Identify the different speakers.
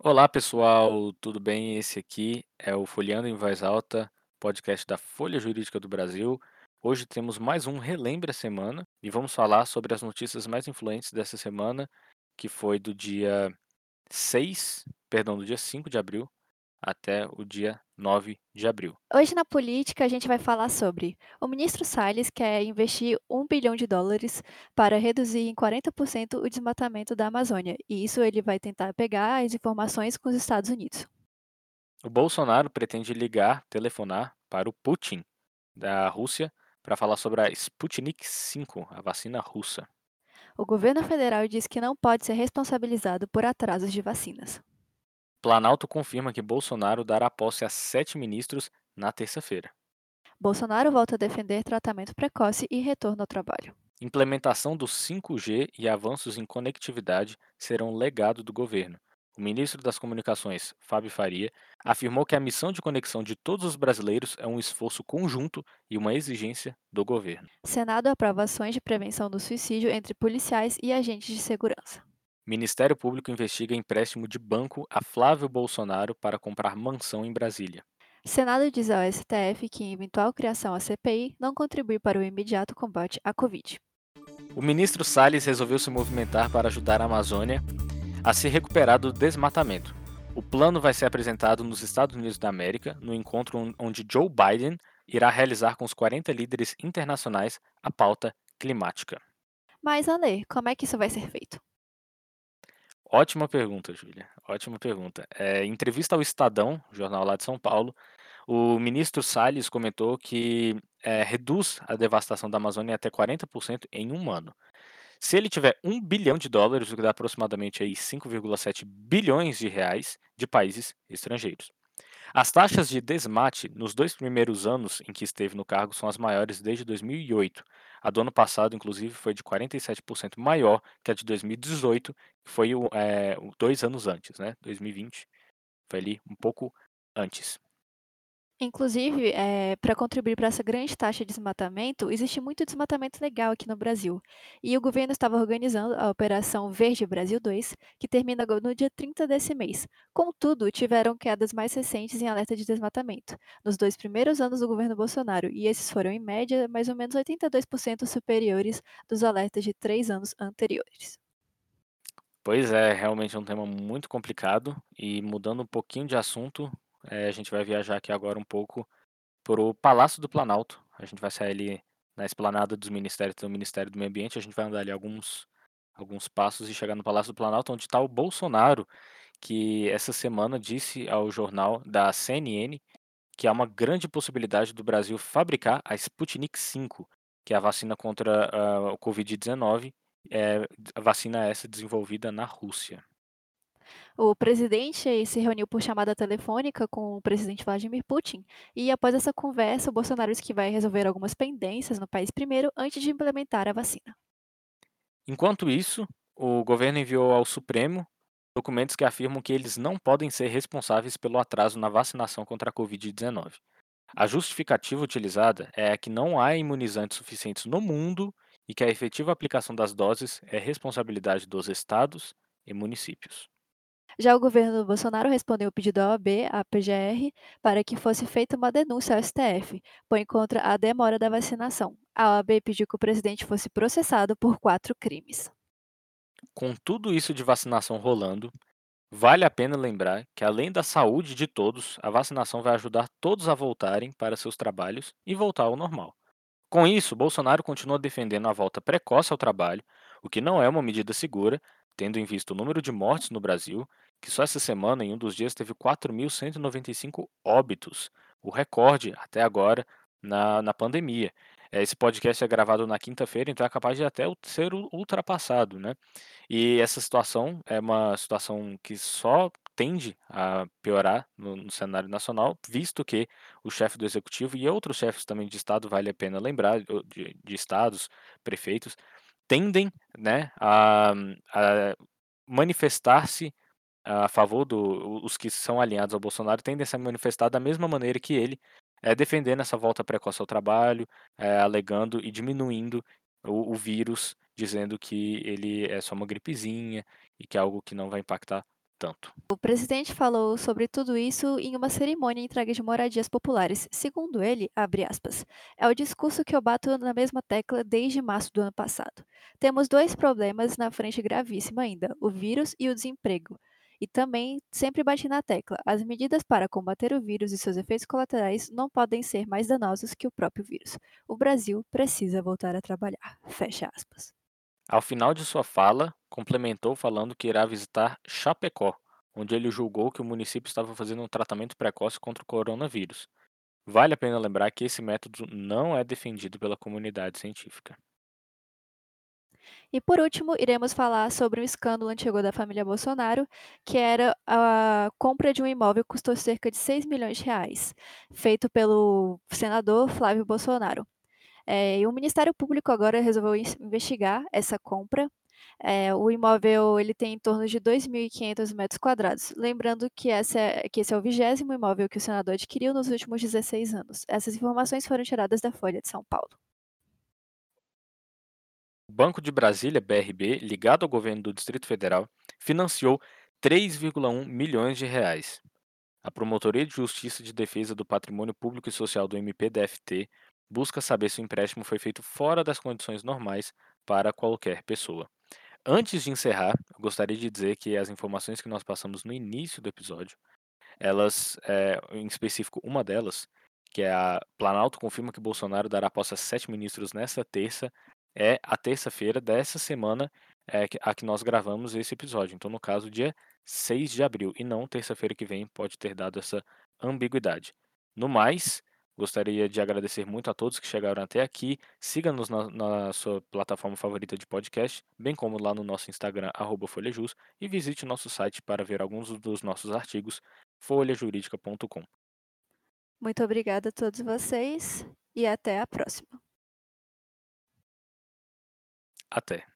Speaker 1: Olá pessoal, tudo bem? Esse aqui é o Folheando em Voz Alta, podcast da Folha Jurídica do Brasil. Hoje temos mais um Relembre a Semana e vamos falar sobre as notícias mais influentes dessa semana, que foi do dia 6, perdão, do dia 5 de abril até o dia 9 de abril.
Speaker 2: Hoje na política a gente vai falar sobre o ministro Salles quer investir um bilhão de dólares para reduzir em 40% o desmatamento da Amazônia, e isso ele vai tentar pegar as informações com os Estados Unidos.
Speaker 1: O Bolsonaro pretende ligar, telefonar para o Putin da Rússia para falar sobre a Sputnik V, a vacina russa.
Speaker 2: O governo federal diz que não pode ser responsabilizado por atrasos de vacinas.
Speaker 1: Planalto confirma que Bolsonaro dará posse a sete ministros na terça-feira.
Speaker 2: Bolsonaro volta a defender tratamento precoce e retorno ao trabalho.
Speaker 1: Implementação do 5G e avanços em conectividade serão legado do governo. O ministro das Comunicações, Fábio Faria, afirmou que a missão de conexão de todos os brasileiros é um esforço conjunto e uma exigência do governo.
Speaker 2: Senado aprova ações de prevenção do suicídio entre policiais e agentes de segurança.
Speaker 1: Ministério Público investiga empréstimo de banco a Flávio Bolsonaro para comprar mansão em Brasília.
Speaker 2: Senado diz ao STF que eventual criação à CPI não contribui para o imediato combate à Covid.
Speaker 1: O ministro Salles resolveu se movimentar para ajudar a Amazônia a se recuperar do desmatamento. O plano vai ser apresentado nos Estados Unidos da América, no encontro onde Joe Biden irá realizar com os 40 líderes internacionais a pauta climática.
Speaker 2: Mas, Ale, como é que isso vai ser feito?
Speaker 1: Ótima pergunta, Júlia. Ótima pergunta. É, em entrevista ao Estadão, jornal lá de São Paulo, o ministro Salles comentou que é, reduz a devastação da Amazônia até 40% em um ano. Se ele tiver um bilhão de dólares, o que dá aproximadamente aí 5,7 bilhões de reais de países estrangeiros. As taxas de desmate nos dois primeiros anos em que esteve no cargo são as maiores desde 2008. A do ano passado, inclusive, foi de 47% maior que a de 2018, que foi é, dois anos antes, né? 2020 foi ali um pouco antes.
Speaker 2: Inclusive, eh, para contribuir para essa grande taxa de desmatamento, existe muito desmatamento legal aqui no Brasil. E o governo estava organizando a Operação Verde Brasil 2, que termina no dia 30 desse mês. Contudo, tiveram quedas mais recentes em alerta de desmatamento, nos dois primeiros anos do governo Bolsonaro, e esses foram, em média, mais ou menos 82% superiores dos alertas de três anos anteriores.
Speaker 1: Pois é, realmente é um tema muito complicado. E mudando um pouquinho de assunto, é, a gente vai viajar aqui agora um pouco para o Palácio do Planalto. A gente vai sair ali na esplanada dos ministérios do Ministério do Meio Ambiente. A gente vai andar ali alguns, alguns passos e chegar no Palácio do Planalto, onde está o Bolsonaro, que essa semana disse ao jornal da CNN que há uma grande possibilidade do Brasil fabricar a Sputnik V, que é a vacina contra uh, o Covid-19, é, a vacina essa desenvolvida na Rússia.
Speaker 2: O presidente se reuniu por chamada telefônica com o presidente Vladimir Putin e, após essa conversa, o Bolsonaro disse que vai resolver algumas pendências no país primeiro antes de implementar a vacina.
Speaker 1: Enquanto isso, o governo enviou ao Supremo documentos que afirmam que eles não podem ser responsáveis pelo atraso na vacinação contra a Covid-19. A justificativa utilizada é que não há imunizantes suficientes no mundo e que a efetiva aplicação das doses é responsabilidade dos estados e municípios.
Speaker 2: Já o governo Bolsonaro respondeu ao pedido da OAB, à PGR, para que fosse feita uma denúncia ao STF, pois contra a demora da vacinação. A OAB pediu que o presidente fosse processado por quatro crimes.
Speaker 1: Com tudo isso de vacinação rolando, vale a pena lembrar que, além da saúde de todos, a vacinação vai ajudar todos a voltarem para seus trabalhos e voltar ao normal. Com isso, Bolsonaro continua defendendo a volta precoce ao trabalho, o que não é uma medida segura, tendo em vista o número de mortes no Brasil que só essa semana, em um dos dias, teve 4.195 óbitos, o recorde até agora na, na pandemia. Eh, esse podcast é gravado na quinta-feira, então é capaz de até ser ultrapassado, né? E essa situação é uma situação que só tende a piorar no, no cenário nacional, visto que o chefe do executivo e outros chefes também de estado, vale a pena lembrar, de, de estados, prefeitos, tendem né, a, a manifestar-se a favor do os que são alinhados ao Bolsonaro tendem a se manifestar da mesma maneira que ele, é defendendo essa volta precoce ao trabalho, é, alegando e diminuindo o, o, vírus, dizendo que ele é só uma gripezinha e que é algo que não vai impactar tanto.
Speaker 2: O presidente falou sobre tudo isso em uma cerimônia entregue de moradias populares. Segundo ele, aspas, é o discurso que eu bato na mesma tecla desde março do ano passado. Temos dois problemas na frente gravíssima ainda, o vírus e o desemprego. E também sempre bati na tecla, as medidas para combater o vírus e seus efeitos colaterais não podem ser mais danosos que o próprio vírus. O Brasil precisa voltar a trabalhar. Fecha aspas.
Speaker 1: Ao final de sua fala, complementou falando que irá visitar Chapecó, onde ele julgou que o município estava fazendo um tratamento precoce contra o coronavírus. Vale a pena lembrar que esse método não é defendido pela comunidade científica.
Speaker 2: E por último, iremos falar sobre um escândalo antigo da família Bolsonaro, que era a compra de um imóvel que custou cerca de 6 milhões de reais, feito pelo senador Flávio Bolsonaro. É, e o Ministério Público agora resolveu investigar essa compra é, o imóvel ele tem em torno de 2.500 metros quadrados. Lembrando que, essa é, que esse é o vigésimo imóvel que o senador adquiriu nos últimos 16 anos. Essas informações foram tiradas da Folha de São Paulo.
Speaker 1: O Banco de Brasília, BRB, ligado ao governo do Distrito Federal, financiou 3,1 milhões de reais. A Promotoria de Justiça de Defesa do Patrimônio Público e Social do MPDFT busca saber se o empréstimo foi feito fora das condições normais para qualquer pessoa. Antes de encerrar, eu gostaria de dizer que as informações que nós passamos no início do episódio, elas, é, em específico, uma delas, que é a Planalto confirma que Bolsonaro dará posse a sete ministros nesta terça, é a terça-feira dessa semana é, a que nós gravamos esse episódio. Então, no caso, dia 6 de abril, e não terça-feira que vem, pode ter dado essa ambiguidade. No mais, Gostaria de agradecer muito a todos que chegaram até aqui. Siga-nos na, na, sua plataforma favorita de podcast, bem como lá no nosso Instagram, folhajus, e visite nosso site para ver alguns dos nossos artigos, folhajuridica.com.
Speaker 2: Muito obrigada a todos vocês e até a próxima.
Speaker 1: Até.